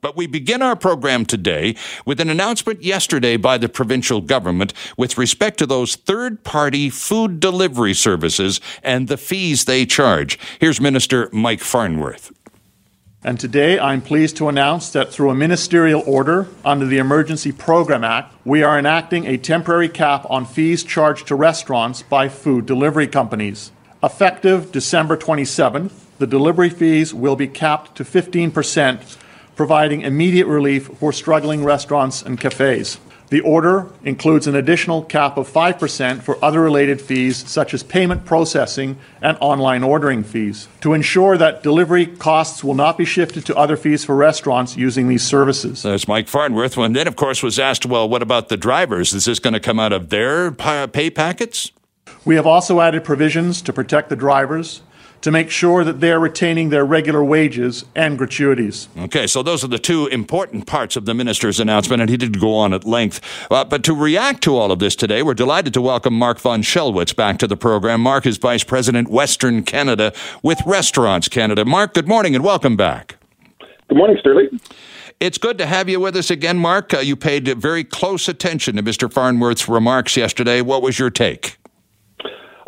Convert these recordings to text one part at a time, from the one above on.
But we begin our program today with an announcement yesterday by the provincial government with respect to those third party food delivery services and the fees they charge. Here's Minister Mike Farnworth. And today I'm pleased to announce that through a ministerial order under the Emergency Program Act, we are enacting a temporary cap on fees charged to restaurants by food delivery companies. Effective December 27th, the delivery fees will be capped to 15 percent providing immediate relief for struggling restaurants and cafes. The order includes an additional cap of 5% for other related fees, such as payment processing and online ordering fees, to ensure that delivery costs will not be shifted to other fees for restaurants using these services. That's Mike Farnworth. And then, of course, was asked, well, what about the drivers? Is this going to come out of their pay packets? We have also added provisions to protect the drivers to make sure that they're retaining their regular wages and gratuities. Okay, so those are the two important parts of the minister's announcement, and he did go on at length. Uh, but to react to all of this today, we're delighted to welcome Mark von Schellwitz back to the program. Mark is Vice President, Western Canada with Restaurants Canada. Mark, good morning and welcome back. Good morning, Sterling. It's good to have you with us again, Mark. Uh, you paid very close attention to Mr. Farnworth's remarks yesterday. What was your take?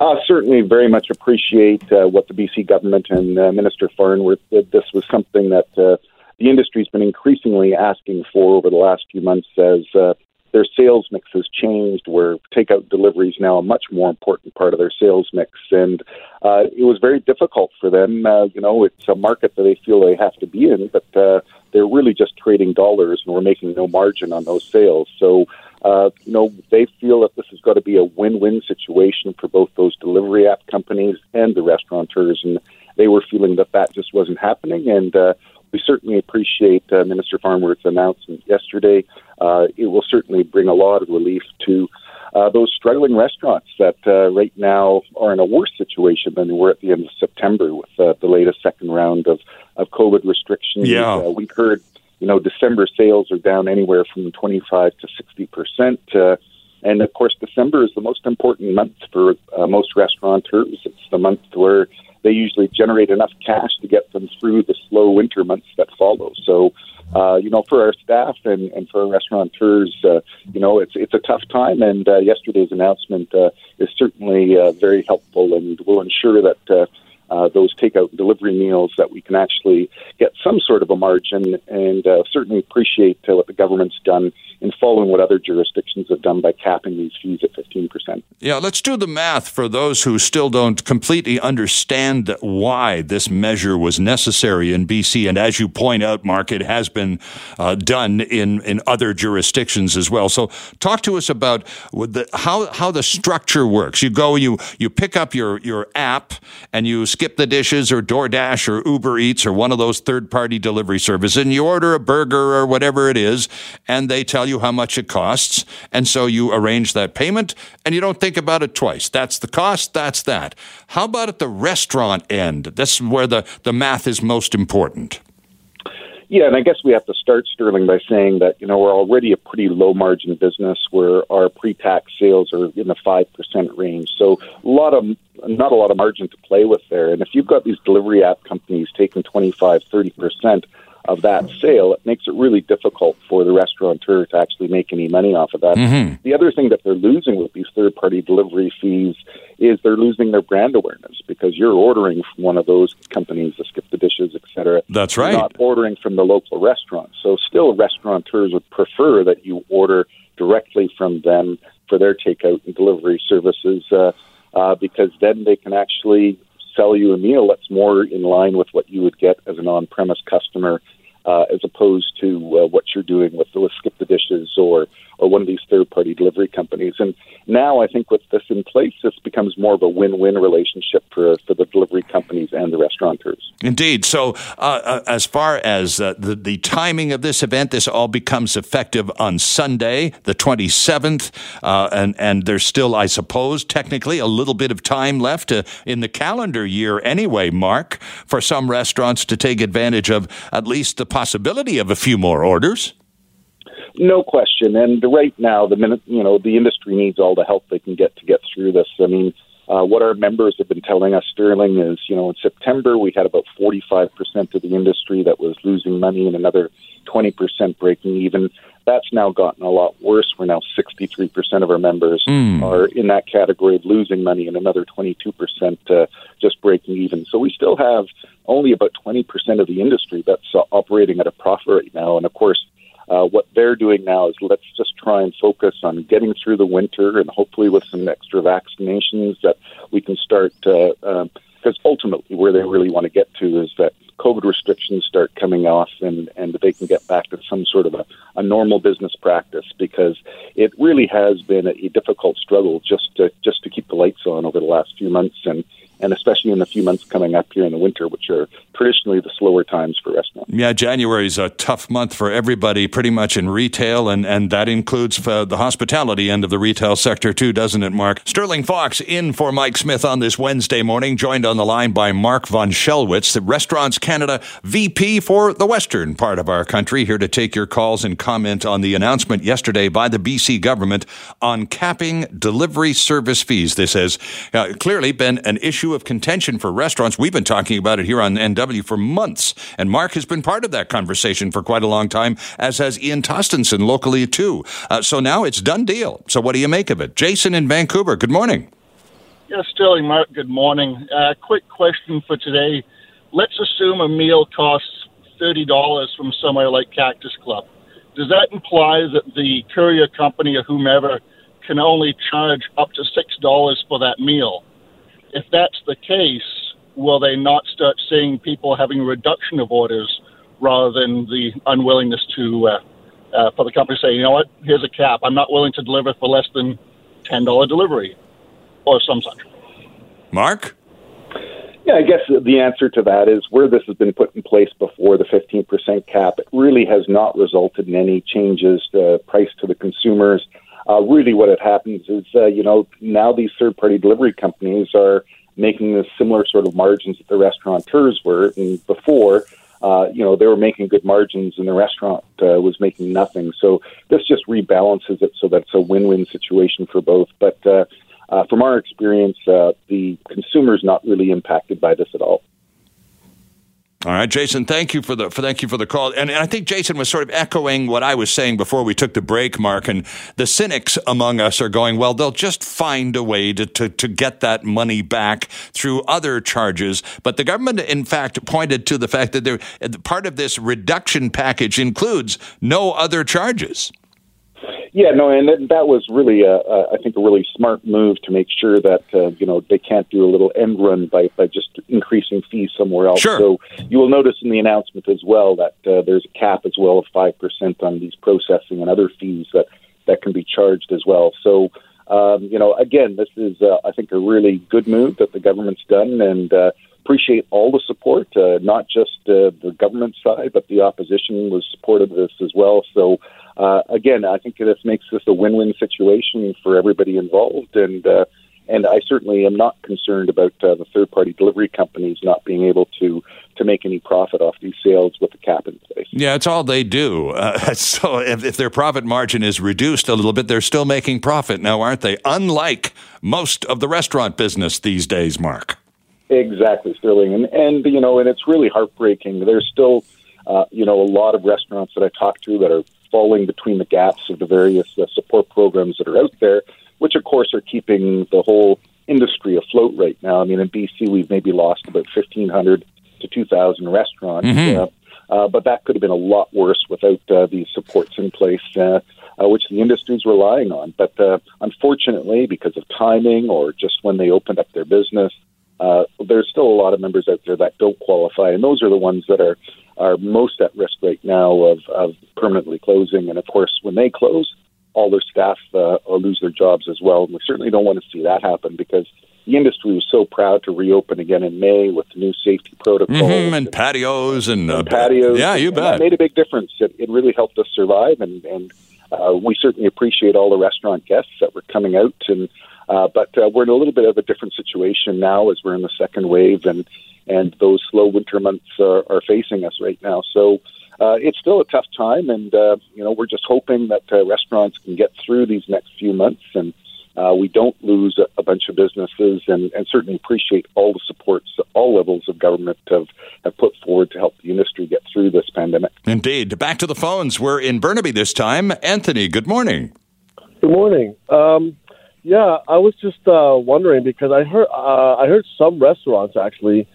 Uh, certainly, very much appreciate uh, what the BC government and uh, Minister Farnworth did. This was something that uh, the industry's been increasingly asking for over the last few months as uh, their sales mix has changed, where takeout delivery is now a much more important part of their sales mix. And uh, it was very difficult for them. Uh, you know, it's a market that they feel they have to be in, but uh, they're really just trading dollars and we're making no margin on those sales. So uh, you know, they feel that this has got to be a win-win situation for both those delivery app companies and the restaurateurs, and they were feeling that that just wasn't happening. And uh, we certainly appreciate uh, Minister Farnworth's announcement yesterday. Uh, it will certainly bring a lot of relief to uh, those struggling restaurants that uh, right now are in a worse situation than they were at the end of September with uh, the latest second round of, of COVID restrictions. Yeah. Uh, we've heard you know, December sales are down anywhere from 25 to 60 percent. Uh, and of course, December is the most important month for uh, most restaurateurs. It's the month where they usually generate enough cash to get them through the slow winter months that follow. So, uh, you know, for our staff and, and for our restaurateurs, uh, you know, it's it's a tough time. And uh, yesterday's announcement uh, is certainly uh, very helpful and will ensure that. Uh, uh, those takeout delivery meals that we can actually get some sort of a margin and uh, certainly appreciate uh, what the government's done in following what other jurisdictions have done by capping these fees at 15%. Yeah, let's do the math for those who still don't completely understand why this measure was necessary in BC. And as you point out, Mark, it has been uh, done in, in other jurisdictions as well. So talk to us about the, how, how the structure works. You go, you, you pick up your, your app and you skip the dishes or DoorDash or Uber Eats or one of those third party delivery services and you order a burger or whatever it is and they tell you you how much it costs. And so you arrange that payment and you don't think about it twice. That's the cost, that's that. How about at the restaurant end? This is where the, the math is most important. Yeah, and I guess we have to start, Sterling, by saying that, you know, we're already a pretty low margin business where our pre tax sales are in the 5% range. So a lot of, not a lot of margin to play with there. And if you've got these delivery app companies taking 25, 30%, of that sale, it makes it really difficult for the restaurateur to actually make any money off of that. Mm-hmm. The other thing that they're losing with these third party delivery fees is they're losing their brand awareness because you're ordering from one of those companies, the Skip the Dishes, etc. That's right. You're not ordering from the local restaurant. So still, restaurateurs would prefer that you order directly from them for their takeout and delivery services uh, uh, because then they can actually sell you a meal that's more in line with what you would get as an on-premise customer uh, as opposed to uh, what you're doing with, with Skip the Dishes or or one of these third party delivery companies. And now I think with this in place, this becomes more of a win win relationship for for the delivery companies and the restaurateurs. Indeed. So uh, uh, as far as uh, the the timing of this event, this all becomes effective on Sunday, the 27th, uh, and and there's still, I suppose, technically a little bit of time left in the calendar year anyway. Mark, for some restaurants to take advantage of at least the possibility of a few more orders. No question. And right now, the minute you know the industry needs all the help they can get to get through this. I mean, uh, what our members have been telling us, Sterling, is you know in September we had about 45% of the industry that was losing money, and another 20% breaking even. That's now gotten a lot worse. We're now 63% of our members mm. are in that category of losing money, and another 22% uh, just breaking even. So we still have only about 20% of the industry that's uh, operating at a profit right now. And of course, uh, what they're doing now is let's just try and focus on getting through the winter and hopefully with some extra vaccinations that we can start. Because uh, uh, ultimately, where they really want to get to is that COVID restrictions start coming off and, and they can get back to some sort of a, a normal business practice because it really has been a, a difficult struggle just to just to keep the lights on over the last few months and and especially in the few months coming up here in the winter, which are traditionally the slower times for restaurants. Yeah, January is a tough month for everybody, pretty much in retail, and, and that includes uh, the hospitality end of the retail sector too, doesn't it, Mark? Sterling Fox in for Mike Smith on this Wednesday morning, joined on the line by Mark von Schellwitz, the Restaurants Canada VP for the western part of our country, here to take your calls and comment on the announcement yesterday by the BC government on capping delivery service fees. This has uh, clearly been an issue issue of contention for restaurants. We've been talking about it here on NW for months, and Mark has been part of that conversation for quite a long time, as has Ian Tostenson locally too. Uh, so now it's done deal. So what do you make of it? Jason in Vancouver, good morning. Yes, Sterling, Mark, good morning. Uh, quick question for today. Let's assume a meal costs $30 from somewhere like Cactus Club. Does that imply that the courier company or whomever can only charge up to $6 for that meal? if that's the case, will they not start seeing people having a reduction of orders rather than the unwillingness to uh, uh, for the company to say, you know what, here's a cap. I'm not willing to deliver for less than ten dollar delivery or some such. Mark. Yeah, I guess the answer to that is where this has been put in place before the 15% cap, it really has not resulted in any changes to price to the consumers uh, really what it happens is, uh, you know, now these third party delivery companies are making the similar sort of margins that the restaurateurs were. And before, uh, you know, they were making good margins and the restaurant uh, was making nothing. So this just rebalances it so that it's a win win situation for both. But uh, uh, from our experience, uh, the consumer is not really impacted by this at all. All right, Jason. Thank you for the for, thank you for the call, and, and, I think Jason was sort of echoing what I was saying before we took the break, Mark. And the cynics among us are going, well, they'll just find a way to, to to get that money back through other charges. But the government, in fact, pointed to the fact that there, part of this reduction package includes no other charges. Yeah, no, and that was really, a, a, I think, a really smart move to make sure that uh, you know they can't do a little end run by by just increasing fees somewhere else. Sure. So you will notice in the announcement as well that uh, there's a cap as well of five percent on these processing and other fees that that can be charged as well. So. Um, you know, again, this is, uh, I think, a really good move that the government's done, and uh, appreciate all the support, uh, not just uh, the government side, but the opposition was supportive of this as well. So, uh, again, I think this makes this a win-win situation for everybody involved, and uh, and I certainly am not concerned about uh, the third-party delivery companies not being able to to make any profit off these sales with the cap in place. Yeah, it's all they do. Uh, so if, if their profit margin is reduced a little bit, they're still making profit now, aren't they? Unlike most of the restaurant business these days, Mark. Exactly, Sterling, and and you know, and it's really heartbreaking. There's still, uh, you know, a lot of restaurants that I talk to that are falling between the gaps of the various uh, support programs that are out there, which of course are keeping the whole industry afloat right now. I mean, in BC, we've maybe lost about 1,500 to 2,000 restaurants. Mm-hmm. Uh, uh, but that could have been a lot worse without uh, these supports in place, uh, uh, which the industry is relying on. But uh, unfortunately, because of timing or just when they opened up their business, uh, there's still a lot of members out there that don't qualify, and those are the ones that are are most at risk right now of, of permanently closing. And of course, when they close, all their staff uh, lose their jobs as well. And we certainly don't want to see that happen because the industry was so proud to reopen again in May with the new safety protocols mm-hmm, and, and, patios and, and uh, patios. Yeah, you bet. Made a big difference. It, it really helped us survive, and and uh, we certainly appreciate all the restaurant guests that were coming out. And uh, but uh, we're in a little bit of a different situation now as we're in the second wave, and and those slow winter months are, are facing us right now. So. Uh, it's still a tough time, and uh, you know we're just hoping that uh, restaurants can get through these next few months and uh, we don't lose a, a bunch of businesses and, and, certainly appreciate all the supports that all levels of government have, have put forward to help the industry get through this pandemic. Indeed. Back to the phones. We're in Burnaby this time. Anthony, good morning. Good morning. Um, yeah, I was just uh, wondering because I heard uh, I heard some restaurants actually,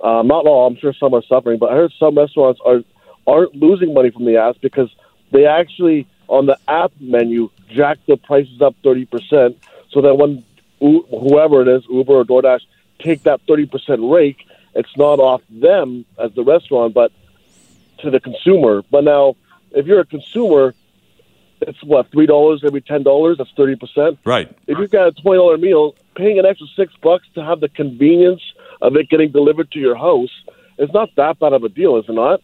uh, not all. I'm sure some are suffering, but I heard some restaurants are aren't losing money from the app because they actually on the app menu jack the prices up 30% so that when whoever it is, Uber or DoorDash, take that 30% rake, it's not off them as the restaurant, but to the consumer. But now, if you're a consumer, it's what three dollars every ten dollars. That's thirty percent. Right. If you've got a twenty dollar meal, paying an extra six bucks to have the convenience of it getting delivered to your house is not that bad of a deal, is it not?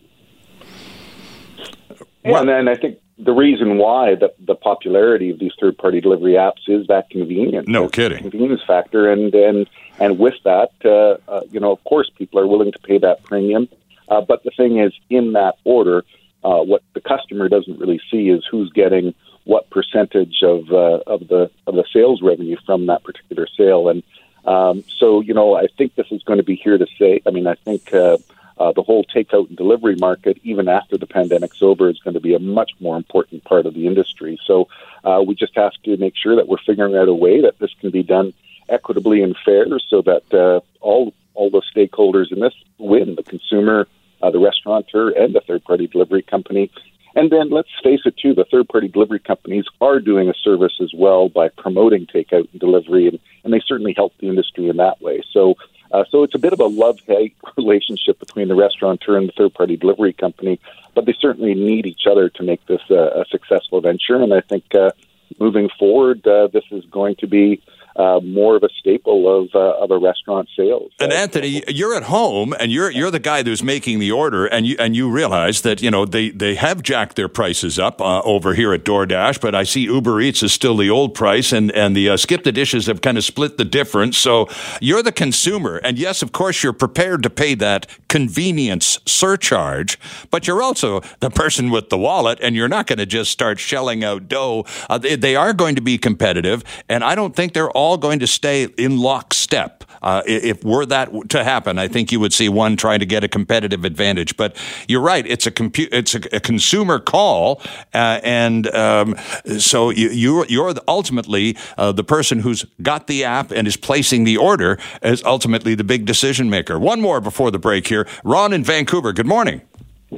Yeah, and then I think the reason why the, the popularity of these third party delivery apps is that convenience. No kidding. Convenience factor, and and and with that, uh, uh, you know, of course, people are willing to pay that premium. Uh, but the thing is, in that order, uh, what the customer doesn't really see is who's getting what percentage of uh, of the of the sales revenue from that particular sale, and um, so you know, I think this is going to be here to stay. I mean, I think. Uh, uh, the whole takeout and delivery market, even after the pandemic's over, is going to be a much more important part of the industry. So uh, we just have to make sure that we're figuring out a way that this can be done equitably and fair, so that uh, all all the stakeholders in this win: the consumer, uh, the restaurateur, and the third-party delivery company. And then let's face it, too, the third party delivery companies are doing a service as well by promoting takeout and delivery, and, and they certainly help the industry in that way. So uh, so it's a bit of a love hate relationship between the restaurateur and the third party delivery company, but they certainly need each other to make this a, a successful venture. And I think uh, moving forward, uh, this is going to be uh, more of a staple of uh, of a restaurant sales. And Anthony, you're at home, and you're you're the guy who's making the order, and you and you realize that you know they they have jacked their prices up uh, over here at DoorDash, but I see Uber Eats is still the old price, and and the uh, Skip the Dishes have kind of split the difference. So you're the consumer, and yes, of course, you're prepared to pay that convenience surcharge, but you're also the person with the wallet, and you're not going to just start shelling out dough. Uh, they, they are going to be competitive, and I don't think they're all all going to stay in lockstep. Uh, if were that to happen, I think you would see one trying to get a competitive advantage. But you're right; it's a compu- it's a, a consumer call, uh, and um, so you, you're, you're ultimately uh, the person who's got the app and is placing the order is ultimately the big decision maker. One more before the break here. Ron in Vancouver. Good morning.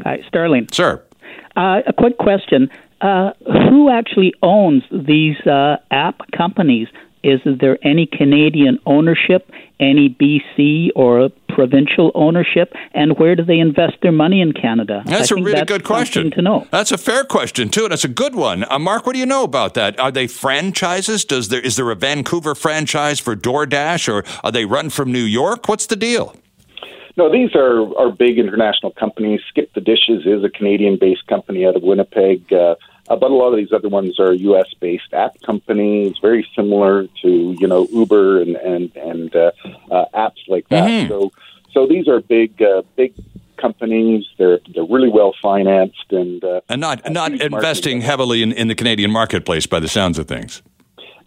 Hi, Sterling. Sir. Uh, a quick question. Uh, who actually owns these uh, app companies? Is there any Canadian ownership, any BC or provincial ownership, and where do they invest their money in Canada? That's a really that's good question to know. That's a fair question too, and it's a good one. Uh, Mark, what do you know about that? Are they franchises? Does there is there a Vancouver franchise for DoorDash, or are they run from New York? What's the deal? No, these are, are big international companies. Skip the Dishes is a Canadian based company out of Winnipeg. Uh, uh, but a lot of these other ones are U.S. based app companies, very similar to you know Uber and and and uh, uh, apps like that. Mm-hmm. So so these are big uh, big companies. They're they're really well financed and uh, and not not investing heavily in, in the Canadian marketplace by the sounds of things.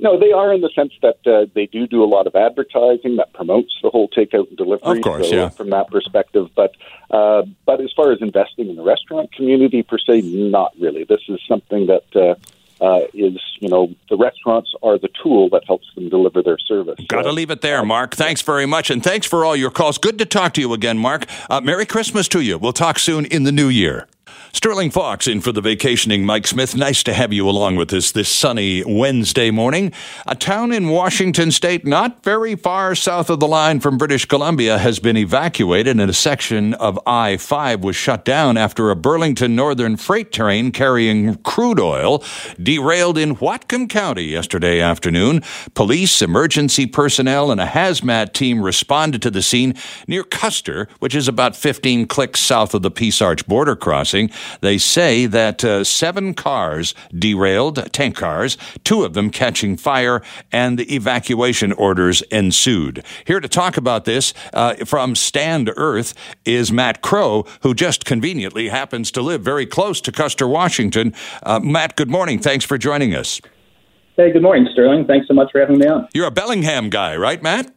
No, they are in the sense that uh, they do do a lot of advertising that promotes the whole takeout and delivery. Of course, so yeah. From that perspective, but uh, but as far as investing in the restaurant community per se, not really. This is something that. Uh, uh, is you know the restaurants are the tool that helps them deliver their service. Got to so, leave it there, Mark. Thanks very much, and thanks for all your calls. Good to talk to you again, Mark. Uh, Merry Christmas to you. We'll talk soon in the new year. Sterling Fox in for the vacationing Mike Smith. Nice to have you along with us this sunny Wednesday morning. A town in Washington state, not very far south of the line from British Columbia, has been evacuated and a section of I 5 was shut down after a Burlington Northern freight train carrying crude oil derailed in Whatcom County yesterday afternoon. Police, emergency personnel, and a hazmat team responded to the scene near Custer, which is about 15 clicks south of the Peace Arch border crossing. They say that uh, seven cars derailed, tank cars, two of them catching fire, and the evacuation orders ensued. Here to talk about this uh, from Stand Earth is Matt Krogh, who just conveniently happens to live very close to Custer, Washington. Uh, Matt, good morning. Thanks for joining us. Hey, good morning, Sterling. Thanks so much for having me on. You're a Bellingham guy, right, Matt?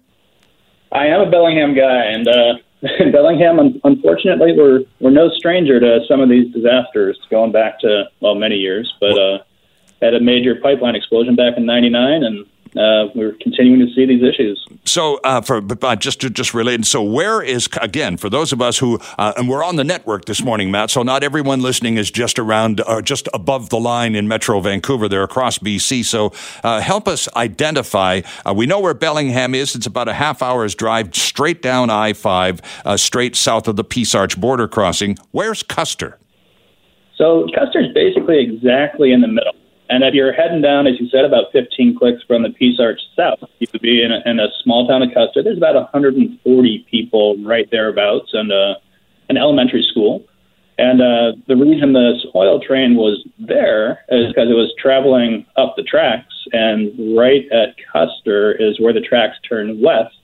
I am a Bellingham guy, and uh, Bellingham, unfortunately, we're we're no stranger to some of these disasters going back to well many years. But uh, had a major pipeline explosion back in '99, and uh, we're continuing to see these issues. So, uh, for uh, just to just related, so where is again for those of us who uh, and we're on the network this morning, Matt. So not everyone listening is just around or uh, just above the line in Metro Vancouver. They're across BC. So uh, help us identify. we know where Bellingham is. It's about a half hour's drive straight down I five, straight south of the Peace Arch border crossing. Where's Custer? So Custer's basically exactly in the middle. And if you're heading down, as you said, about 15 clicks from the Peace Arch south, you would be in a, in a small town of Custer. There's about 140 people right thereabouts and uh, an elementary school. And uh, the reason this oil train was there is because it was traveling up the tracks, and right at Custer is where the tracks turn west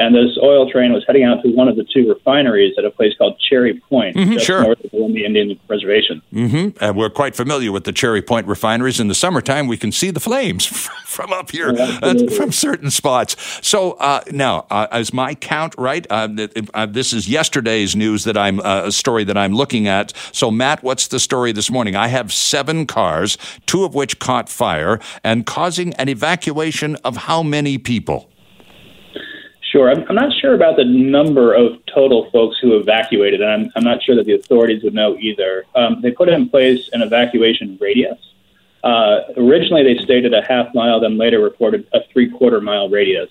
and this oil train was heading out to one of the two refineries at a place called Cherry Point, mm-hmm, just sure. north of the Indian Reservation. Mm-hmm. And we're quite familiar with the Cherry Point refineries. In the summertime, we can see the flames from up here, uh, from certain spots. So uh, now, uh, is my count right? Uh, uh, this is yesterday's news that I'm uh, a story that I'm looking at. So, Matt, what's the story this morning? I have seven cars, two of which caught fire and causing an evacuation of how many people? Sure. I'm, I'm not sure about the number of total folks who evacuated, and I'm, I'm not sure that the authorities would know either. Um, they put in place an evacuation radius. Uh, originally, they stated a half mile, then later reported a three quarter mile radius.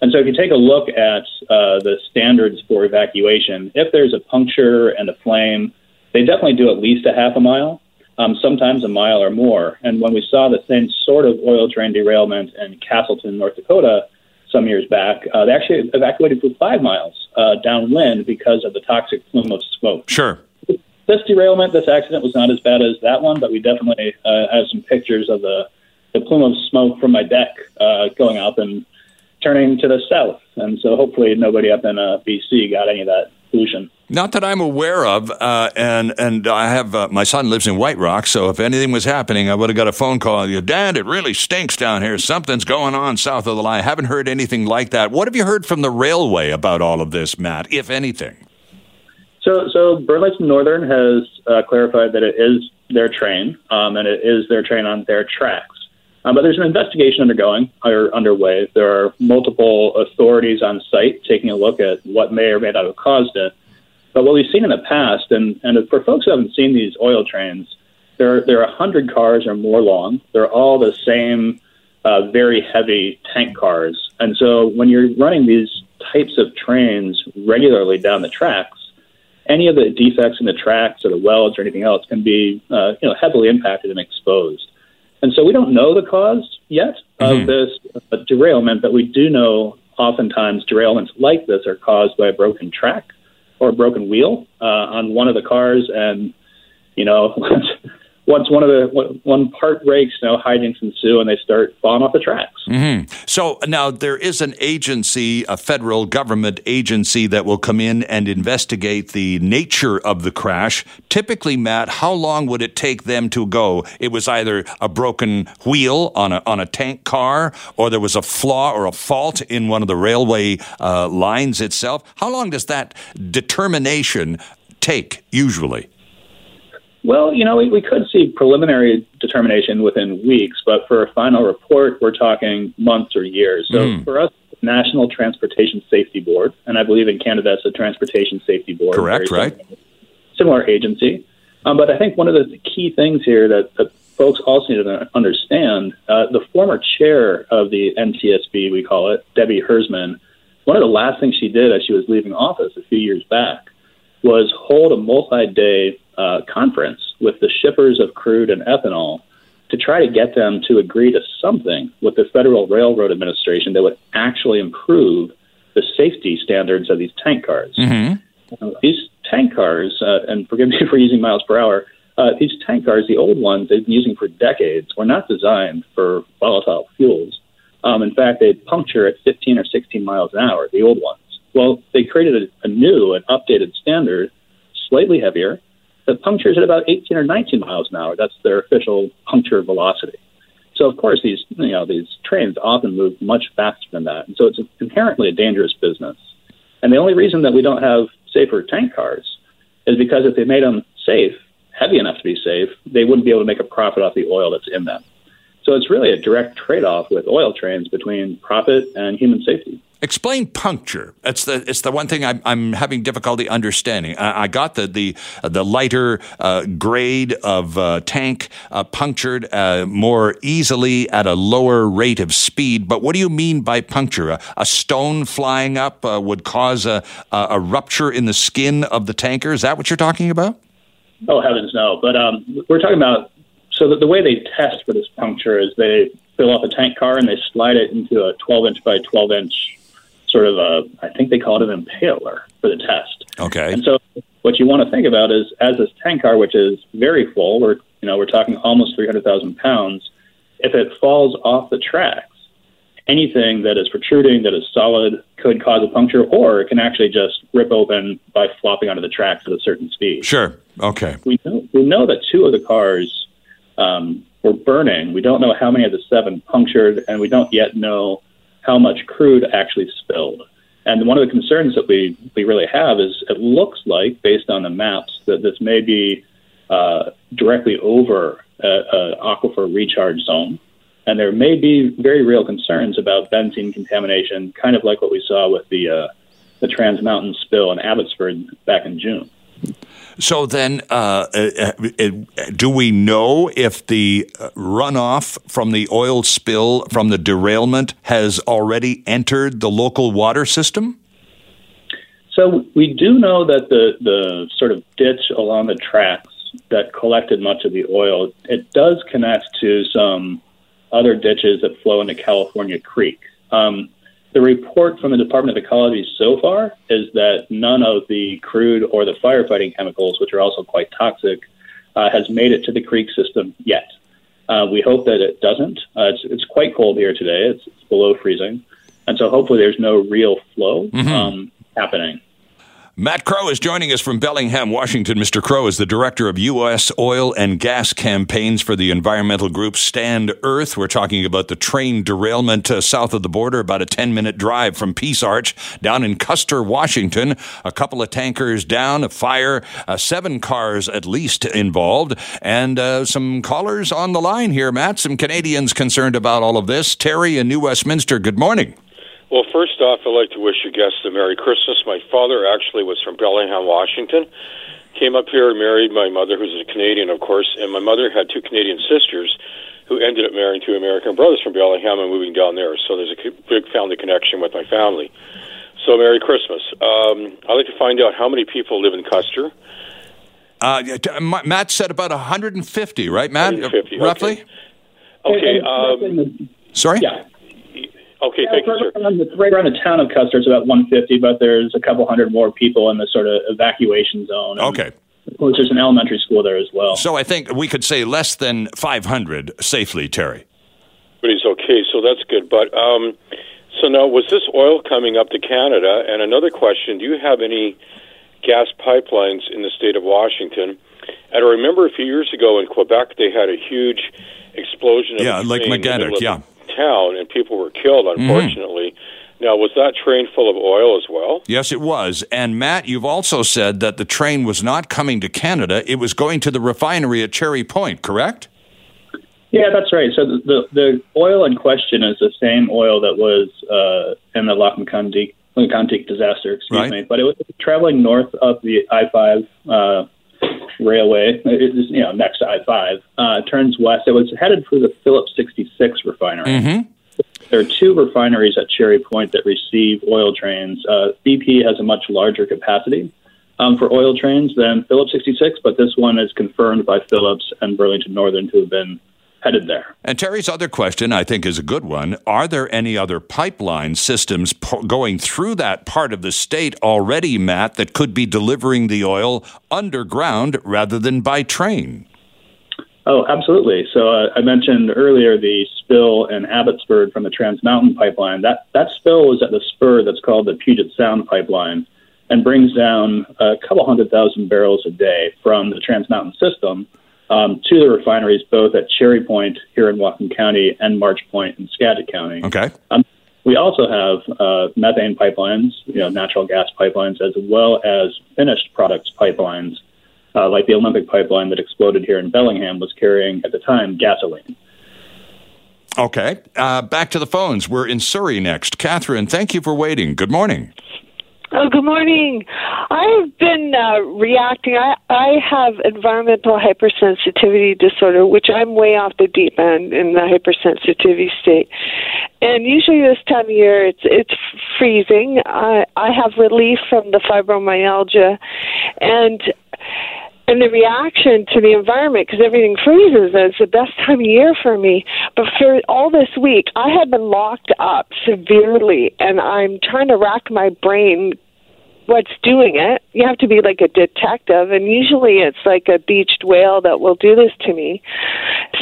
And so, if you take a look at uh, the standards for evacuation, if there's a puncture and a flame, they definitely do at least a half a mile, um, sometimes a mile or more. And when we saw the same sort of oil train derailment in Casselton, North Dakota, some years back, uh, they actually evacuated for five miles uh, downwind because of the toxic plume of smoke. Sure. This derailment, this accident was not as bad as that one, but we definitely uh, have some pictures of the, the plume of smoke from my deck uh, going up and turning to the south. And so hopefully nobody up in uh, BC got any of that Not that I'm aware of, uh, and and I have uh, my son lives in White Rock, so if anything was happening, I would have got a phone call. You, Dad, it really stinks down here. Something's going on south of the line. I haven't heard anything like that. What have you heard from the railway about all of this, Matt? If anything. So, so Burlington Northern has uh, clarified that it is their train, um, and it is their train on their tracks. Um, but there's an investigation undergoing or underway. There are multiple authorities on site taking a look at what may or may not have caused it. But what we've seen in the past, and, and for folks who haven't seen these oil trains, they're, they're 100 cars or more long. They're all the same uh, very heavy tank cars. And so when you're running these types of trains regularly down the tracks, any of the defects in the tracks or the welds or anything else can be uh, you know, heavily impacted and exposed. And so we don't know the cause yet of mm-hmm. this uh, derailment, but we do know oftentimes derailments like this are caused by a broken track or a broken wheel uh, on one of the cars. And, you know, once one of the one part breaks, know, hijinks ensue, and they start falling off the tracks. Mm-hmm. So now there is an agency, a federal government agency, that will come in and investigate the nature of the crash. Typically, Matt, how long would it take them to go? It was either a broken wheel on a on a tank car, or there was a flaw or a fault in one of the railway uh, lines itself. How long does that determination take usually? Well, you know, we, we could see preliminary determination within weeks, but for a final report, we're talking months or years. So mm. for us, National Transportation Safety Board, and I believe in Canada it's the Transportation Safety Board. Correct, right? Similar, similar agency. Um, but I think one of the key things here that, that folks also need to understand uh, the former chair of the NTSB, we call it, Debbie Hersman, one of the last things she did as she was leaving office a few years back was hold a multi day uh, conference with the shippers of crude and ethanol to try to get them to agree to something with the Federal Railroad Administration that would actually improve the safety standards of these tank cars. Mm-hmm. Uh, these tank cars, uh, and forgive me for using miles per hour, uh, these tank cars, the old ones they've been using for decades, were not designed for volatile fuels. Um, in fact, they puncture at 15 or 16 miles an hour, the old ones. Well, they created a, a new and updated standard, slightly heavier, that punctures at about 18 or 19 miles an hour. That's their official puncture velocity. So, of course, these you know these trains often move much faster than that, and so it's inherently a dangerous business. And the only reason that we don't have safer tank cars is because if they made them safe, heavy enough to be safe, they wouldn't be able to make a profit off the oil that's in them. So it's really a direct trade-off with oil trains between profit and human safety. Explain puncture. It's the it's the one thing I'm, I'm having difficulty understanding. I, I got the the the lighter uh, grade of uh, tank uh, punctured uh, more easily at a lower rate of speed. But what do you mean by puncture? A, a stone flying up uh, would cause a, a, rupture in the skin of the tanker. Is that what you're talking about? Oh heavens, no! But um, we're talking about so the way they test for this puncture is they fill up a tank car and they slide it into a 12 inch by 12 inch sort of a, I think they call it an impaler for the test. Okay. And so what you want to think about is as this tank car, which is very full, we're, you know, we're talking almost 300,000 pounds, if it falls off the tracks, anything that is protruding, that is solid, could cause a puncture, or it can actually just rip open by flopping onto the tracks at a certain speed. Sure. Okay. We know, we know that two of the cars um, were burning. We don't know how many of the seven punctured, and we don't yet know how much crude actually spilled. And one of the concerns that we, we really have is it looks like, based on the maps, that this may be uh, directly over an aquifer recharge zone. And there may be very real concerns about benzene contamination, kind of like what we saw with the, uh, the Trans Mountain spill in Abbotsford back in June. So then, uh, uh, uh, do we know if the runoff from the oil spill from the derailment has already entered the local water system? So we do know that the, the sort of ditch along the tracks that collected much of the oil, it does connect to some other ditches that flow into California Creek. Um, the report from the Department of Ecology so far is that none of the crude or the firefighting chemicals, which are also quite toxic, uh, has made it to the creek system yet. Uh, we hope that it doesn't. Uh, it's, it's quite cold here today. It's, it's, below freezing. And so hopefully there's no real flow mm-hmm. um, happening. Matt Krogh is joining us from Bellingham, Washington. Mr. Krogh is the director of U.S. oil and gas campaigns for the environmental group Stand Earth. We're talking about the train derailment uh, south of the border, about a 10 minute drive from Peace Arch down in Custer, Washington. A couple of tankers down, a fire, uh, seven cars at least involved, and uh, some callers on the line here, Matt. Some Canadians concerned about all of this. Terry in New Westminster, good morning. Well, first off, I'd like to wish your guests a Merry Christmas. My father actually was from Bellingham, Washington. Came up here, and married my mother, who's a Canadian, of course, and my mother had two Canadian sisters who ended up marrying two American brothers from Bellingham and moving down there. So there's a big family connection with my family. So Merry Christmas. Um, I'd like to find out how many people live in Custer. Uh, Matt said about 150, right, Matt? 150, roughly. Okay. okay um, Sorry. Yeah. Okay, thank you, sir. Right around the town of Custer, it's about 150, but there's a couple hundred more people in the sort of evacuation zone. okay. Of course, there's an elementary school there as well. So I think we could say less than 500 safely, Terry. But he's okay, so that's good. But um, so now, was this oil coming up to Canada? And another question: Do you have any gas pipelines in the state of Washington? And I remember a few years ago in Quebec, they had a huge explosion. yeah, like Mégantic. Yeah town, and people were killed, mm-hmm. unfortunately. Mm-hmm. Now, was that train full of oil as well? Yes, it was. And Matt, you've also said that the train was not coming to Canada; it was going to the refinery at Cherry Point. Correct? Yeah, that's right. So the the, the oil in question is the same oil that was uh, in the Lac Mégantic disaster, excuse right. me. But it was traveling north of the I five uh, Railway, it is, you know, next to I 5, uh, turns west. It was headed for the Phillips 66 refinery. Mm-hmm. There are two refineries at Cherry Point that receive oil trains. Uh, BP has a much larger capacity um, for oil trains than Phillips 66, but this one is confirmed by Phillips and Burlington Northern to have been headed there. And Terry's other question, I think, is a good one. Are there any other pipeline systems po- going through that part of the state already, Matt, that could be delivering the oil underground rather than by train? Oh, absolutely. So uh, I mentioned earlier the spill in Abbotsford from the Trans Mountain pipeline. That that spill is at the spur that's called the Puget Sound pipeline, and brings down a couple hundred thousand barrels a day from the Trans Mountain system um, to the refineries, both at Cherry Point here in Whatcom County and March Point in Skagit County. Okay. Um, we also have uh, methane pipelines, you know, natural gas pipelines, as well as finished products pipelines, uh, like the Olympic pipeline that exploded here in Bellingham was carrying at the time gasoline. Okay. Uh, back to the phones. We're in Surrey next. Catherine, thank you for waiting. Good morning. Oh, good morning. I've been uh, reacting. I, I have environmental hypersensitivity disorder, which I'm way off the deep end in the hypersensitivity state. And usually this time of year, it's it's freezing. I I have relief from the fibromyalgia, and and the reaction to the environment because everything freezes. And it's the best time of year for me. But for all this week, I have been locked up severely, and I'm trying to rack my brain what's doing it. You have to be like a detective, and usually it's like a beached whale that will do this to me.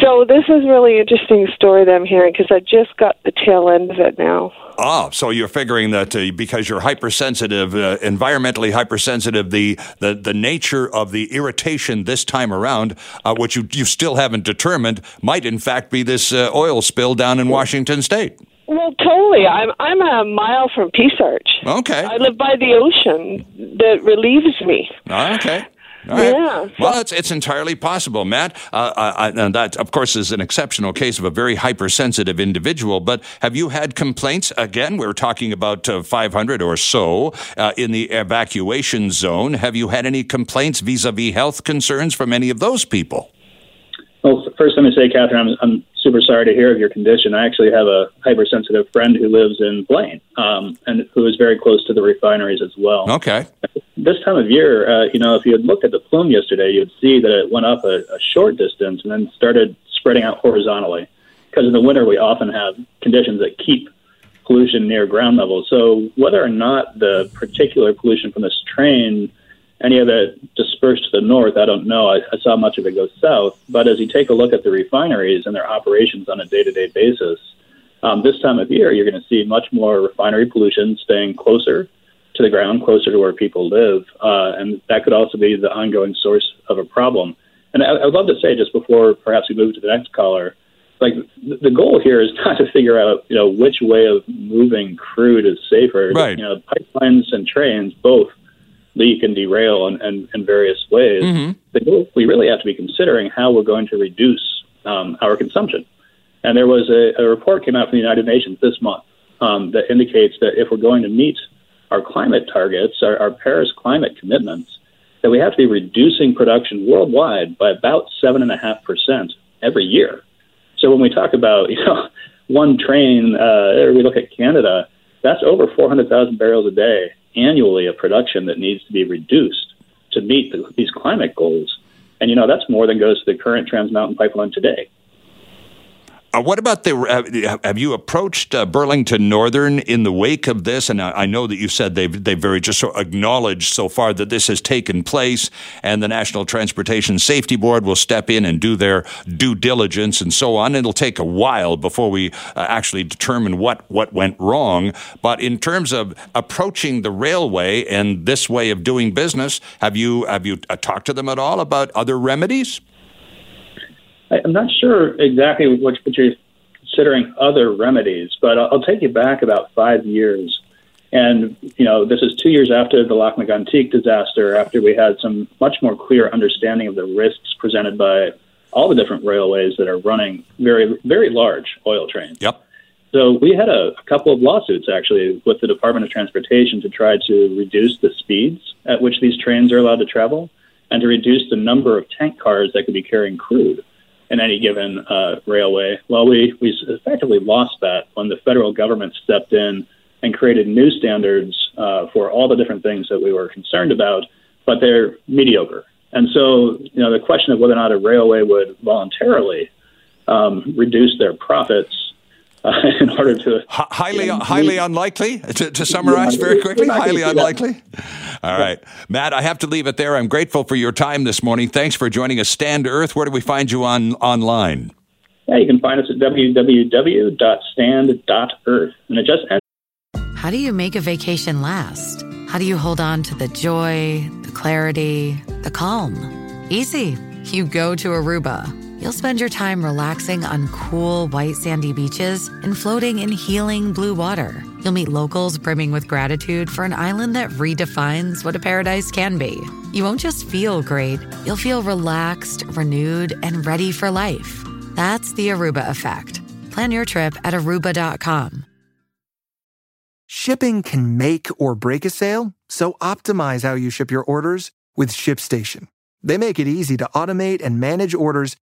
So this is really interesting story that I'm hearing because I just got the tail end of it now. Oh, so you're figuring that uh, because you're hypersensitive, uh, environmentally hypersensitive, the, the the nature of the irritation this time around, uh, which you you still haven't determined, might in fact be this uh, oil spill down in Washington State. Well, totally. I'm I'm a mile from Peace Arch. Okay. I live by the ocean. That relieves me. Okay. All right. Yeah. Well, it's, it's entirely possible, Matt. Uh, I, and that, of course, is an exceptional case of a very hypersensitive individual. But have you had complaints? Again, we're talking about uh, 500 or so uh, in the evacuation zone. Have you had any complaints vis a vis health concerns from any of those people? Well, first, let me say, Catherine, I'm, I'm super sorry to hear of your condition. I actually have a hypersensitive friend who lives in Blaine um, and who is very close to the refineries as well. Okay. This time of year, uh, you know, if you had looked at the plume yesterday, you'd see that it went up a, a short distance and then started spreading out horizontally. Because in the winter, we often have conditions that keep pollution near ground level. So whether or not the particular pollution from this train any of it dispersed to the north, I don't know. I, I saw much of it go south. But as you take a look at the refineries and their operations on a day to day basis, um, this time of year, you're going to see much more refinery pollution staying closer to the ground, closer to where people live. Uh, and that could also be the ongoing source of a problem. And I, I would love to say, just before perhaps we move to the next caller, like the goal here is not to figure out, you know, which way of moving crude is safer. Right. You know, pipelines and trains both leak and derail in, in, in various ways. Mm-hmm. We really have to be considering how we're going to reduce um, our consumption. And there was a, a, report came out from the United Nations this month um, that indicates that if we're going to meet our climate targets, our, our Paris climate commitments, that we have to be reducing production worldwide by about seven and a half percent every year. So when we talk about you know one train, uh, or we look at Canada, that's over 400,000 barrels a day annually of production that needs to be reduced to meet the, these climate goals. And, you know, that's more than goes to the current Trans Mountain Pipeline today. Uh, what about the? Uh, have you approached uh, Burlington Northern in the wake of this? And I, I, know that you said they've they've very just so acknowledged so far that this has taken place, and the National Transportation Safety Board will step in and do their due diligence and so on. It'll take a while before we uh, actually determine what what went wrong. But in terms of approaching the railway and this way of doing business, have you have you uh, talked to them at all about other remedies? I'm not sure exactly what, you're considering other remedies, but I'll, take you back about five years. And, you know, this is two years after the Lac Mégantic disaster, after we had some much more clear understanding of the risks presented by all the different railways that are running very, very large oil trains. Yep. So we had a, a couple of lawsuits actually with the Department of Transportation to try to reduce the speeds at which these trains are allowed to travel and to reduce the number of tank cars that could be carrying crude in any given uh, railway. Well, we, we effectively lost that when the federal government stepped in and created new standards uh, for all the different things that we were concerned about, but they're mediocre. And so, you know, the question of whether or not a railway would voluntarily um, reduce their profits uh, in order to H- highly highly unlikely? To, to summarize very quickly? Highly unlikely? All right. Matt i have to leave it there. I'm grateful for your time this morning. Thanks for joining us. Stand earth. Where do we find you on online? Yeah you can find us at www.stand.earth and it just how do you make a vacation last? How do you hold on to the joy the clarity the calm? Easy. You go to aruba You'll spend your time relaxing on cool, white, sandy beaches and floating in healing blue water. You'll meet locals brimming with gratitude for an island that redefines what a paradise can be. You won't just feel great, you'll feel relaxed, renewed, and ready for life. That's the Aruba effect. Plan your trip at aruba.com. Shipping can make or break a sale, so optimize how you ship your orders with ShipStation. They make it easy to automate and manage orders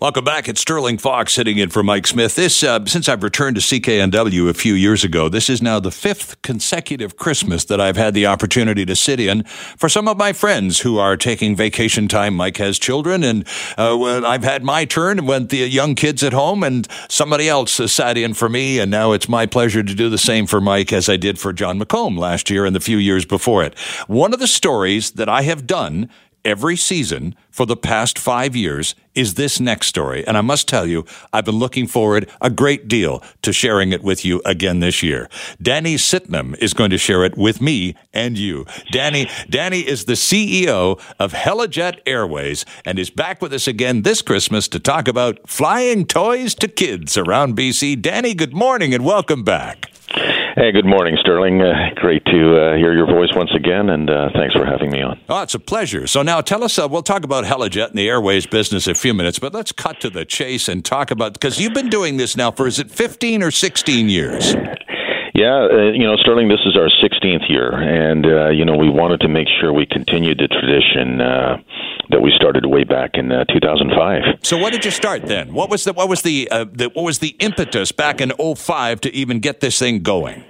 Welcome back. It's Sterling Fox sitting in for Mike Smith. This, uh, since I've returned to CKNW a few years ago, this is now the fifth consecutive Christmas that I've had the opportunity to sit in for some of my friends who are taking vacation time. Mike has children, and uh, I've had my turn when the young kids at home, and somebody else has sat in for me, and now it's my pleasure to do the same for Mike as I did for Jon McComb last year and the few years before it. One of the stories that I have done every season for the past five years is this next story. And I must tell you, I've been looking forward a great deal to sharing it with you again this year. Danny Sitnam is going to share it with me and you. Danny, Danny is the CEO of Helijet Airways and is back with us again this Christmas to talk about flying toys to kids around BC. Danny, good morning and welcome back. Hey, good morning, Sterling. Uh, great to uh, hear your voice once again, and uh, thanks for having me on. Oh, it's a pleasure. So now tell us, uh, we'll talk about Helijet and the airways business in a few minutes, but let's cut to the chase and talk about, because you've been doing this now for, is it 15 or 16 years? Yeah, uh, you know, Sterling, this is our 16th year, and, uh, you know, we wanted to make sure we continued the tradition uh, that we started way back in uh, 2005. So what did you start then? What was the what was the, uh, the what was the impetus back in 05 to even get this thing going?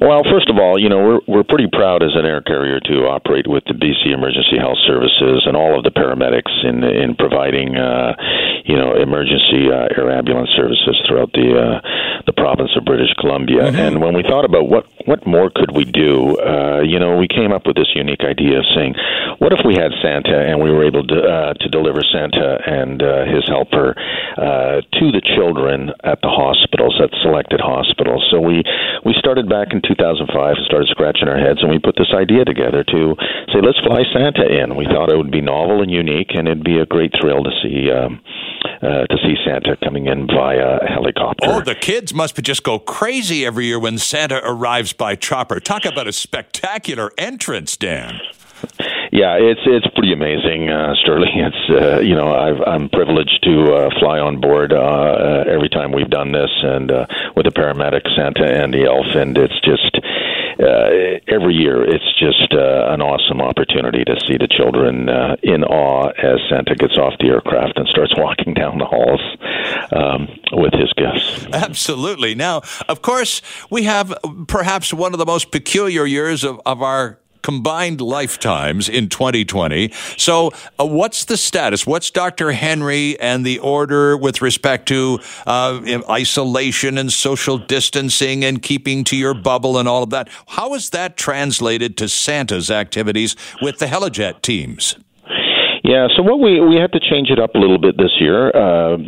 Well, first of all, you know we're we're pretty proud as an air carrier to operate with the BC Emergency Health Services and all of the paramedics in in providing uh, you know emergency uh, air ambulance services throughout the uh, the province of British Columbia. Mm-hmm. And when we thought about what what more could we do, uh, you know, we came up with this unique idea of saying, what if we had Santa and we were able to uh, to deliver Santa and uh, his helper uh, to the children at the hospitals, at selected hospitals. So we we started back in 2005 and started scratching our heads, and we put this idea together to say, let's fly Santa in. We thought it would be novel and unique, and it'd be a great thrill to see. Um, uh, to see Santa coming in via helicopter. Oh, the kids must just go crazy every year when Santa arrives by chopper. Talk about a spectacular entrance, Dan. Yeah, it's it's pretty amazing, uh, Sterling. It's uh, you know I've, I'm privileged to uh, fly on board uh, uh, every time we've done this, and uh, with the paramedic Santa and the elf, and it's just uh, every year it's just uh, an awesome opportunity to see the children uh, in awe as Santa gets off the aircraft and starts walking down the halls um, with his gifts. Absolutely. Now, of course, we have perhaps one of the most peculiar years of, of our combined lifetimes in 2020. So, uh, what's the status? What's Dr. Henry and the order with respect to uh, isolation and social distancing and keeping to your bubble and all of that? How is that translated to Santa's activities with the Helijet teams? Yeah, so what we we had to change it up a little bit this year, uh,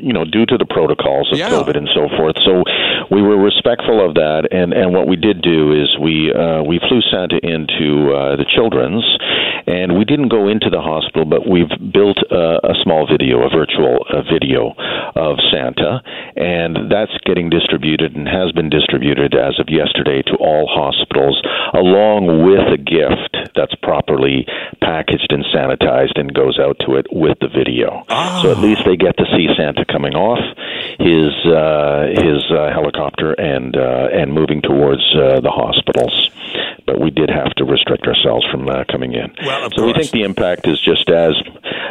you know, due to the protocols of Yeah. COVID and so forth. So we were respectful of that, and and what we did do is we uh, we flew Santa into uh, the children's, and we didn't go into the hospital, but we've built a, a small video, a virtual a video of Santa, and that's getting distributed and has been distributed as of yesterday to all hospitals, along with a gift that's properly packaged and sanitized and goes out to it with the video. Oh. So at least they get to see Santa coming off his uh, his uh, helicopter and uh, and moving towards uh, the hospitals. But we did have to restrict ourselves from uh, coming in. Well, so we think the impact is just as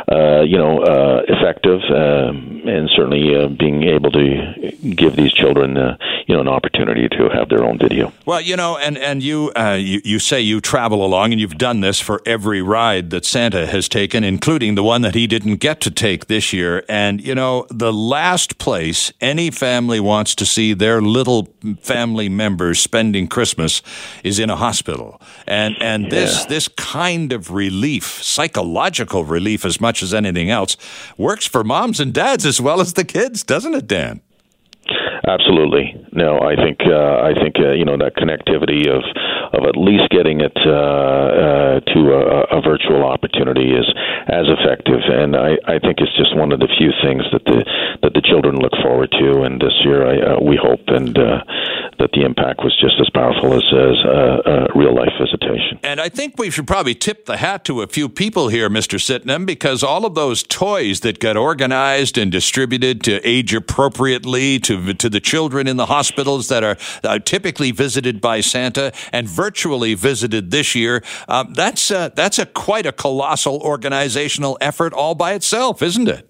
uh, you know uh, effective, um, and certainly uh, being able to give these children uh, you know an opportunity to have their own video. Well, you know, and and you, uh, you you say you travel along, and you've done this for every ride that Santa has taken, including the one that he didn't get to take this year. And you know, the last place any family wants to see their little family members spending Christmas is in a hospital. And and this this kind of relief, psychological relief, as much as anything else, works for moms and dads as well as the kids, doesn't it, Dan? Absolutely. No, I think uh, I think uh, you know that connectivity of of at least getting it uh, uh, to a, a virtual opportunity is as effective, and I, I think it's just one of the few things that the that the children look forward to. And this year, I, uh, we hope and uh, that the impact was just as powerful as as uh, uh, real life visitation. And I think we should probably tip the hat to a few people here, Mr. Sitnam, because all of those toys that got organized and distributed to age appropriately to to the children in the hospitals that are uh, typically visited by Santa and virtually visited this year, uh, that's uh, that's a quite a colossal organizational effort all by itself, isn't it?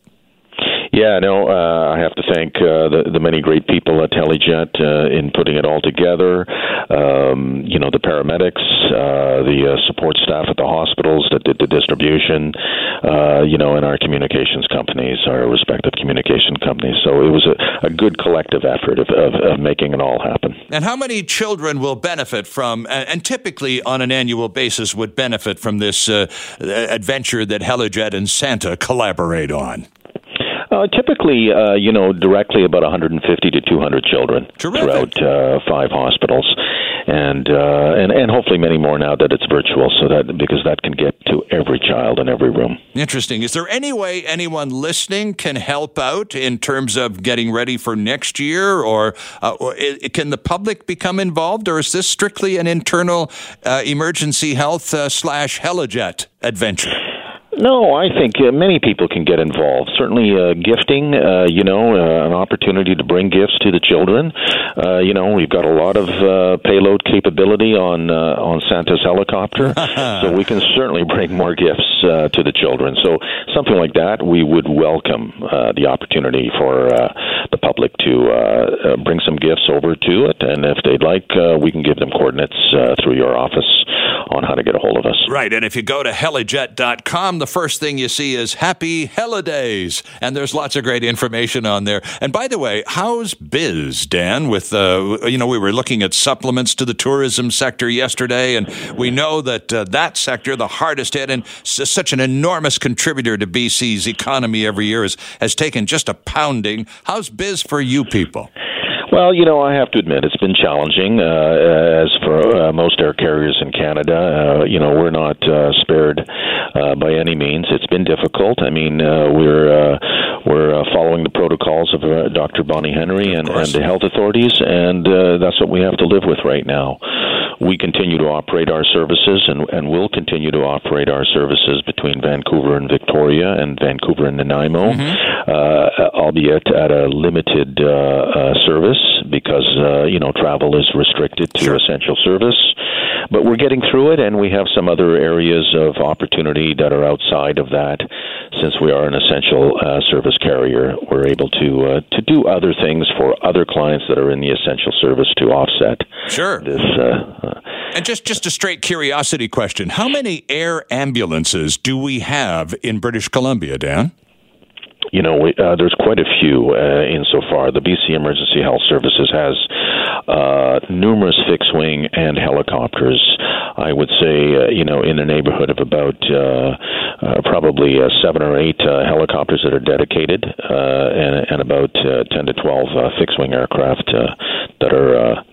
Yeah, no, uh, I have to thank uh, the, the many great people at Helijet uh, in putting it all together. Um, you know, the paramedics, uh, the uh, support staff at the hospitals that did the distribution, uh, you know, and our communications companies, our respective communication companies. So it was a, a good collective effort of, of, of making it all happen. And how many children will benefit from, and typically on an annual basis would benefit from this uh, adventure that Helijet and Santa collaborate on? Uh, typically, uh, you know, directly about 150 to 200 children throughout uh, five hospitals, and uh, and and hopefully many more now that it's virtual, so that because that can get to every child in every room. Interesting. Is there any way anyone listening can help out in terms of getting ready for next year, or, uh, or i- can the public become involved, or is this strictly an internal uh, emergency health uh, slash helijet adventure? No, I think uh, many people can get involved. Certainly, uh, gifting, uh, you know, uh, an opportunity to bring gifts to the children. Uh, you know, we've got a lot of uh, payload capability on uh, on Santa's helicopter, so we can certainly bring more gifts uh, to the children. So something like that, we would welcome uh, the opportunity for uh, the public to uh, uh, bring some gifts over to it, and if they'd like, uh, we can give them coordinates uh, through your office on how to get a hold of us. Right, and if you go to helijet.com, the first thing you see is Happy Holidays, and there's lots of great information on there. And by the way, how's biz, Dan? With uh, you know, we were looking at supplements to the tourism sector yesterday, and we know that uh, that sector, the hardest hit and s- such an enormous contributor to BC's economy every year, is, has taken just a pounding. How's biz for you people? Well, you know, I have to admit it's been challenging. Uh, as for uh, most air carriers in Canada, uh, you know, we're not uh, spared uh, by any means. It's been difficult. I mean, uh, we're uh, we're uh, following the protocols of uh, Dr. Bonnie Henry and, and the health authorities, and uh, that's what we have to live with right now. We continue to operate our services, and, and will continue to operate our services between Vancouver and Victoria, and Vancouver and Nanaimo, uh, albeit at a limited uh, uh, service because uh, you know travel is restricted to essential service. But we're getting through it, and we have some other areas of opportunity that are outside of that. Since we are an essential uh, service carrier, we're able to uh, to do other things for other clients that are in the essential service to offset Sure. this. Uh, And just just a straight curiosity question: How many air ambulances do we have in British Columbia, Dan? you know, uh, there's quite a few uh, insofar. The BC Emergency Health Services has uh, numerous fixed wing and helicopters. I would say, uh, you know, in the neighborhood of about uh, uh, probably seven or eight helicopters that are dedicated, and, and about uh, 10 to 12 uh, fixed wing aircraft that are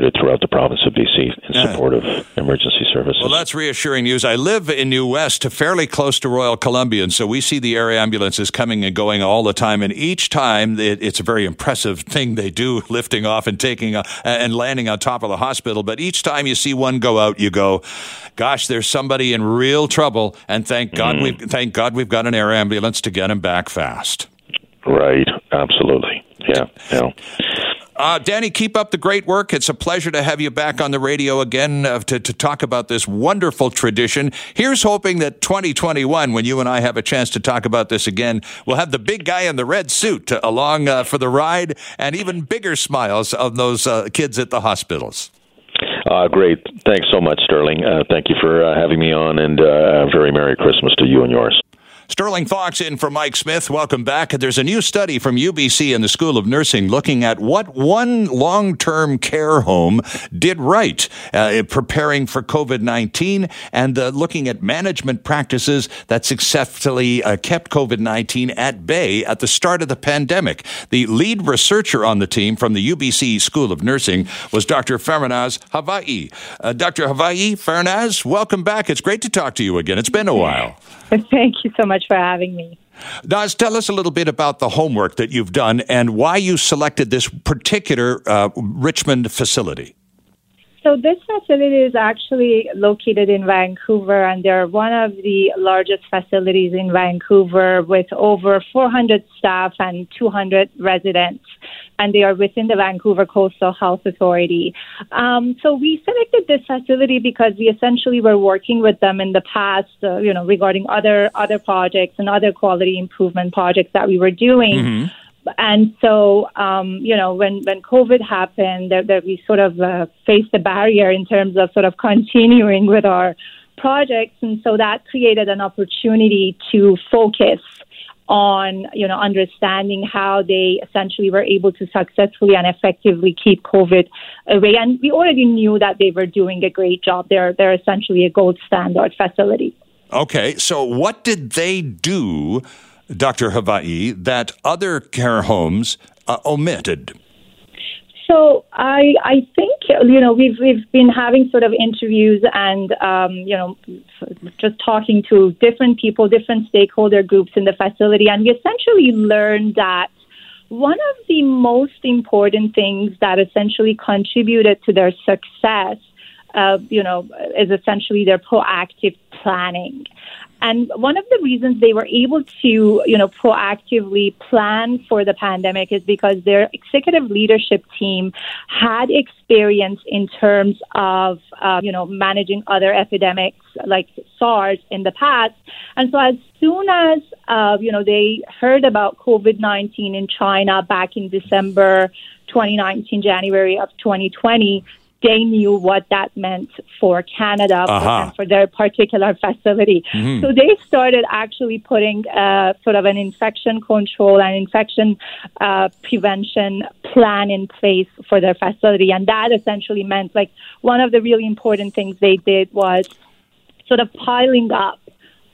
distributed throughout the province of BC in yeah. support of emergency services. Well, that's reassuring news. I live in New West, to fairly close to Royal Columbian, and so we see the air ambulances coming and going all the time. And each time, it, it's a very impressive thing they do, lifting off and taking a, and landing on top of the hospital. But each time you see one go out, you go, "Gosh, there's somebody in real trouble." And thank God mm. we thank God we've got an air ambulance to get him back fast. Right. Absolutely. Yeah. Yeah. Uh, Danny, keep up the great work. It's a pleasure to have you back on the radio again uh, to, to talk about this wonderful tradition. Here's hoping that 2021, when you and I have a chance to talk about this again, we'll have the big guy in the red suit along uh, for the ride and even bigger smiles of those uh, kids at the hospitals. Uh, great. Thanks so much, Sterling. Uh, thank you for uh, having me on, and uh, very Merry Christmas to you and yours. Sterling Fox in for Mike Smith. Welcome back. There's a new study from UBC and the School of Nursing looking at what one long term care home did right uh, preparing for COVID 19 and uh, looking at management practices that successfully uh, kept COVID 19 at bay at the start of the pandemic. The lead researcher on the team from the UBC School of Nursing was Dr. Farnaz Havaei. Uh, Dr. Havaei Farnaz, welcome back. It's great to talk to you again. It's been a while. Thank you so much for having me. Naz, tell us a little bit about the homework that you've done and why you selected this particular uh, Richmond facility. So this facility is actually located in Vancouver, and they're one of the largest facilities in Vancouver with over 400 staff and 200 residents, and they are within the Vancouver Coastal Health Authority. Um, so we selected this facility because we essentially were working with them in the past, uh, you know, regarding other other projects and other quality improvement projects that we were doing. Mm-hmm and so um, you know when when COVID happened, there we sort of uh, faced a barrier in terms of sort of continuing with our projects, and so that created an opportunity to focus on you know understanding how they essentially were able to successfully and effectively keep COVID away. And we already knew that they were doing a great job. They're they're essentially a gold standard facility. Okay, so what did they do? Dr. Havaei, that other care homes uh, omitted? So I I think you know we've we've been having sort of interviews and um, you know just talking to different people, different stakeholder groups in the facility, and we essentially learned that one of the most important things that essentially contributed to their success, uh, you know, is essentially their proactive planning. And one of the reasons they were able to, you know, proactively plan for the pandemic is because their executive leadership team had experience in terms of, uh, you know, managing other epidemics like SARS in the past. And so as soon as, uh, you know, they heard about COVID-19 in China back in December 2019, January of 2020, they knew what that meant for Canada uh-huh. and for their particular facility. Mm-hmm. So they started actually putting uh, sort of an infection control and infection uh, prevention plan in place for their facility. And that essentially meant like one of the really important things they did was sort of piling up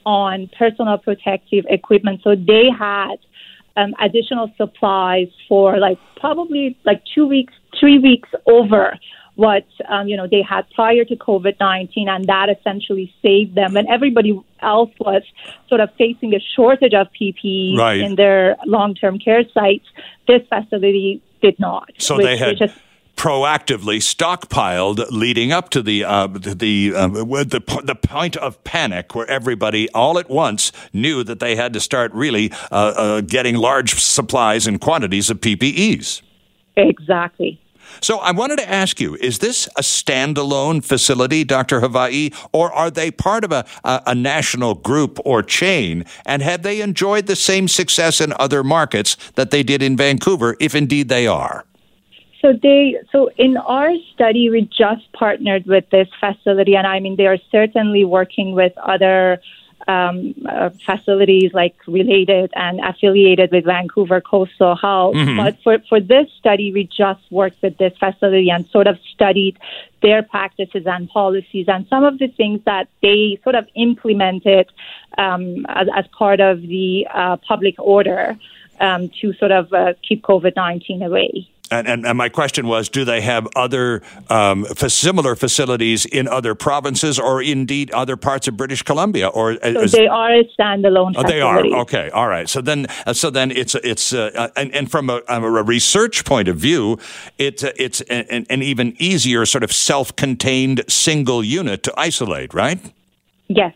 on personal protective equipment. So they had um, additional supplies for like probably like two weeks, three weeks over what um, you know they had prior to COVID nineteen, and that essentially saved them. And everybody else was sort of facing a shortage of PPE right. in their long term care sites, this facility did not. So which, they had. Just, proactively stockpiled leading up to the uh, the uh, the the point of panic where everybody all at once knew that they had to start really uh, uh getting large supplies and quantities of PPEs. Exactly. So I wanted to ask you, is this a standalone facility, Dr. Havaei, or are they part of a, a, a, national group or chain? And have they enjoyed the same success in other markets that they did in Vancouver, if indeed they are? So they so in our study we just partnered with this facility and I mean they are certainly working with other um, uh, facilities like related and affiliated with Vancouver Coastal Health. Mm-hmm. But for, for this study, we just worked with this facility and sort of studied their practices and policies and some of the things that they sort of implemented um, as, as, part of the uh, public order um, to sort of uh, keep COVID 19 away. And, and, and, my question was do they have other um, similar facilities in other provinces or indeed other parts of British Columbia? Or so they are a standalone. Oh, they are okay. All right. So then, uh, so then it's it's uh, uh and, and, from a, a, research point of view, it, uh, it's an, an even easier sort of self-contained single unit to isolate, right? Yes.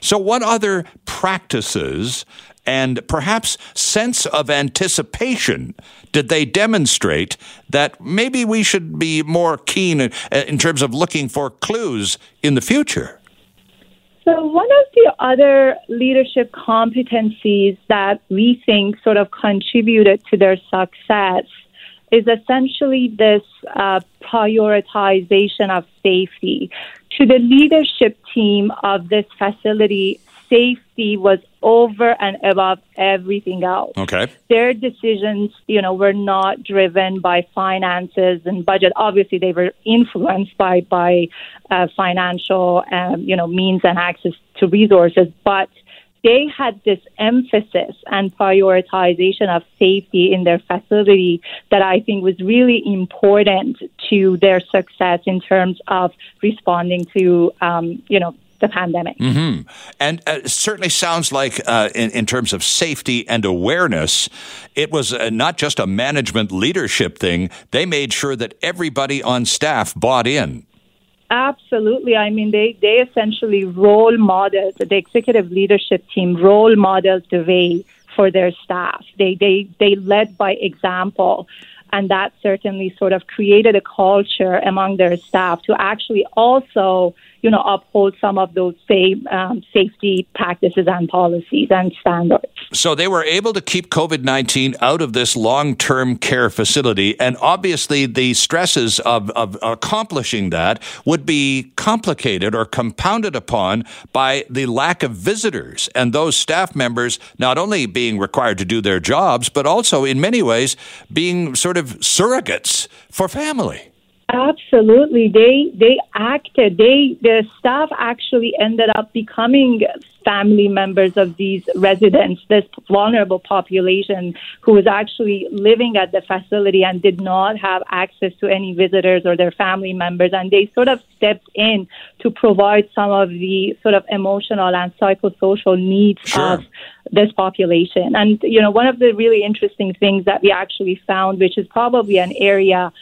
So, what other practices and perhaps sense of anticipation did they demonstrate that maybe we should be more keen in terms of looking for clues in the future? So, one of the other leadership competencies that we think sort of contributed to their success is essentially this uh, prioritization of safety. To the leadership team of this facility, safety was over and above everything else. Okay. Their decisions, you know, were not driven by finances and budget. Obviously, they were influenced by by uh, financial, um, you know, means and access to resources, but they had this emphasis and prioritization of safety in their facility that I think was really important to their success in terms of responding to, um, you know, the pandemic. Mm-hmm. And uh, certainly sounds like, uh, in, in, terms of safety and awareness, it was uh, not just a management leadership thing. They made sure that everybody on staff bought in. Absolutely. I mean, they, they essentially role models, the executive leadership team role models the way for their staff. They, they, they led by example. And that certainly sort of created a culture among their staff to actually also you know, uphold some of those same um, safety practices and policies and standards. So they were able to keep COVID 19 out of this long term care facility. And obviously, the stresses of, of accomplishing that would be complicated or compounded upon by the lack of visitors and those staff members not only being required to do their jobs, but also in many ways being sort of surrogates for family. Absolutely. They they acted. They the staff actually ended up becoming family members of these residents, this vulnerable population who was actually living at the facility and did not have access to any visitors or their family members. And they sort of stepped in to provide some of the sort of emotional and psychosocial needs sure. of this population. And, you know, one of the really interesting things that we actually found, which is probably an area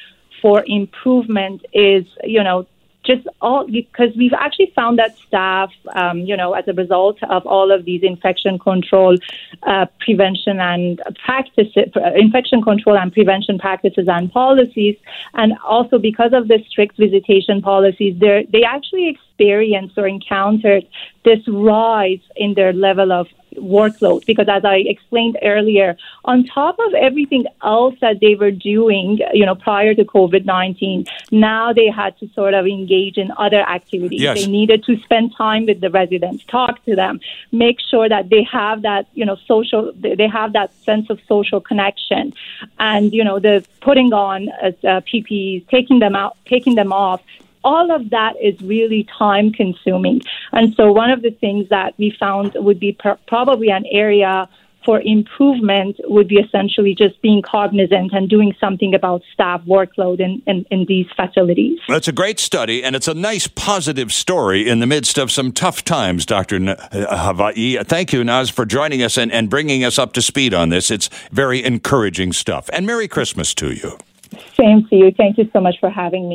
for improvement is, you know, just all because we've actually found that staff, um, you know, as a result of all of these infection control, uh, prevention and practices, uh, infection control and prevention practices and policies, and also because of the strict visitation policies, they actually experienced or encountered this rise in their level of workload because as I explained earlier, on top of everything else that they were doing, you know, prior to COVID-19, now they had to sort of engage in other activities. Yes. They needed to spend time with the residents, talk to them, make sure that they have that, you know, social, they have that sense of social connection and, you know, the putting on uh, PPEs, taking them out, taking them off, all of that is really time consuming. And so one of the things that we found would be pr- probably an area for improvement would be essentially just being cognizant and doing something about staff workload in, in, in, these facilities. That's a great study, and it's a nice positive story in the midst of some tough times, Dr. N- Havaei. Thank you, Naz, for joining us and, and bringing us up to speed on this. It's very encouraging stuff. And Merry Christmas to you. Same to you. Thank you so much for having me.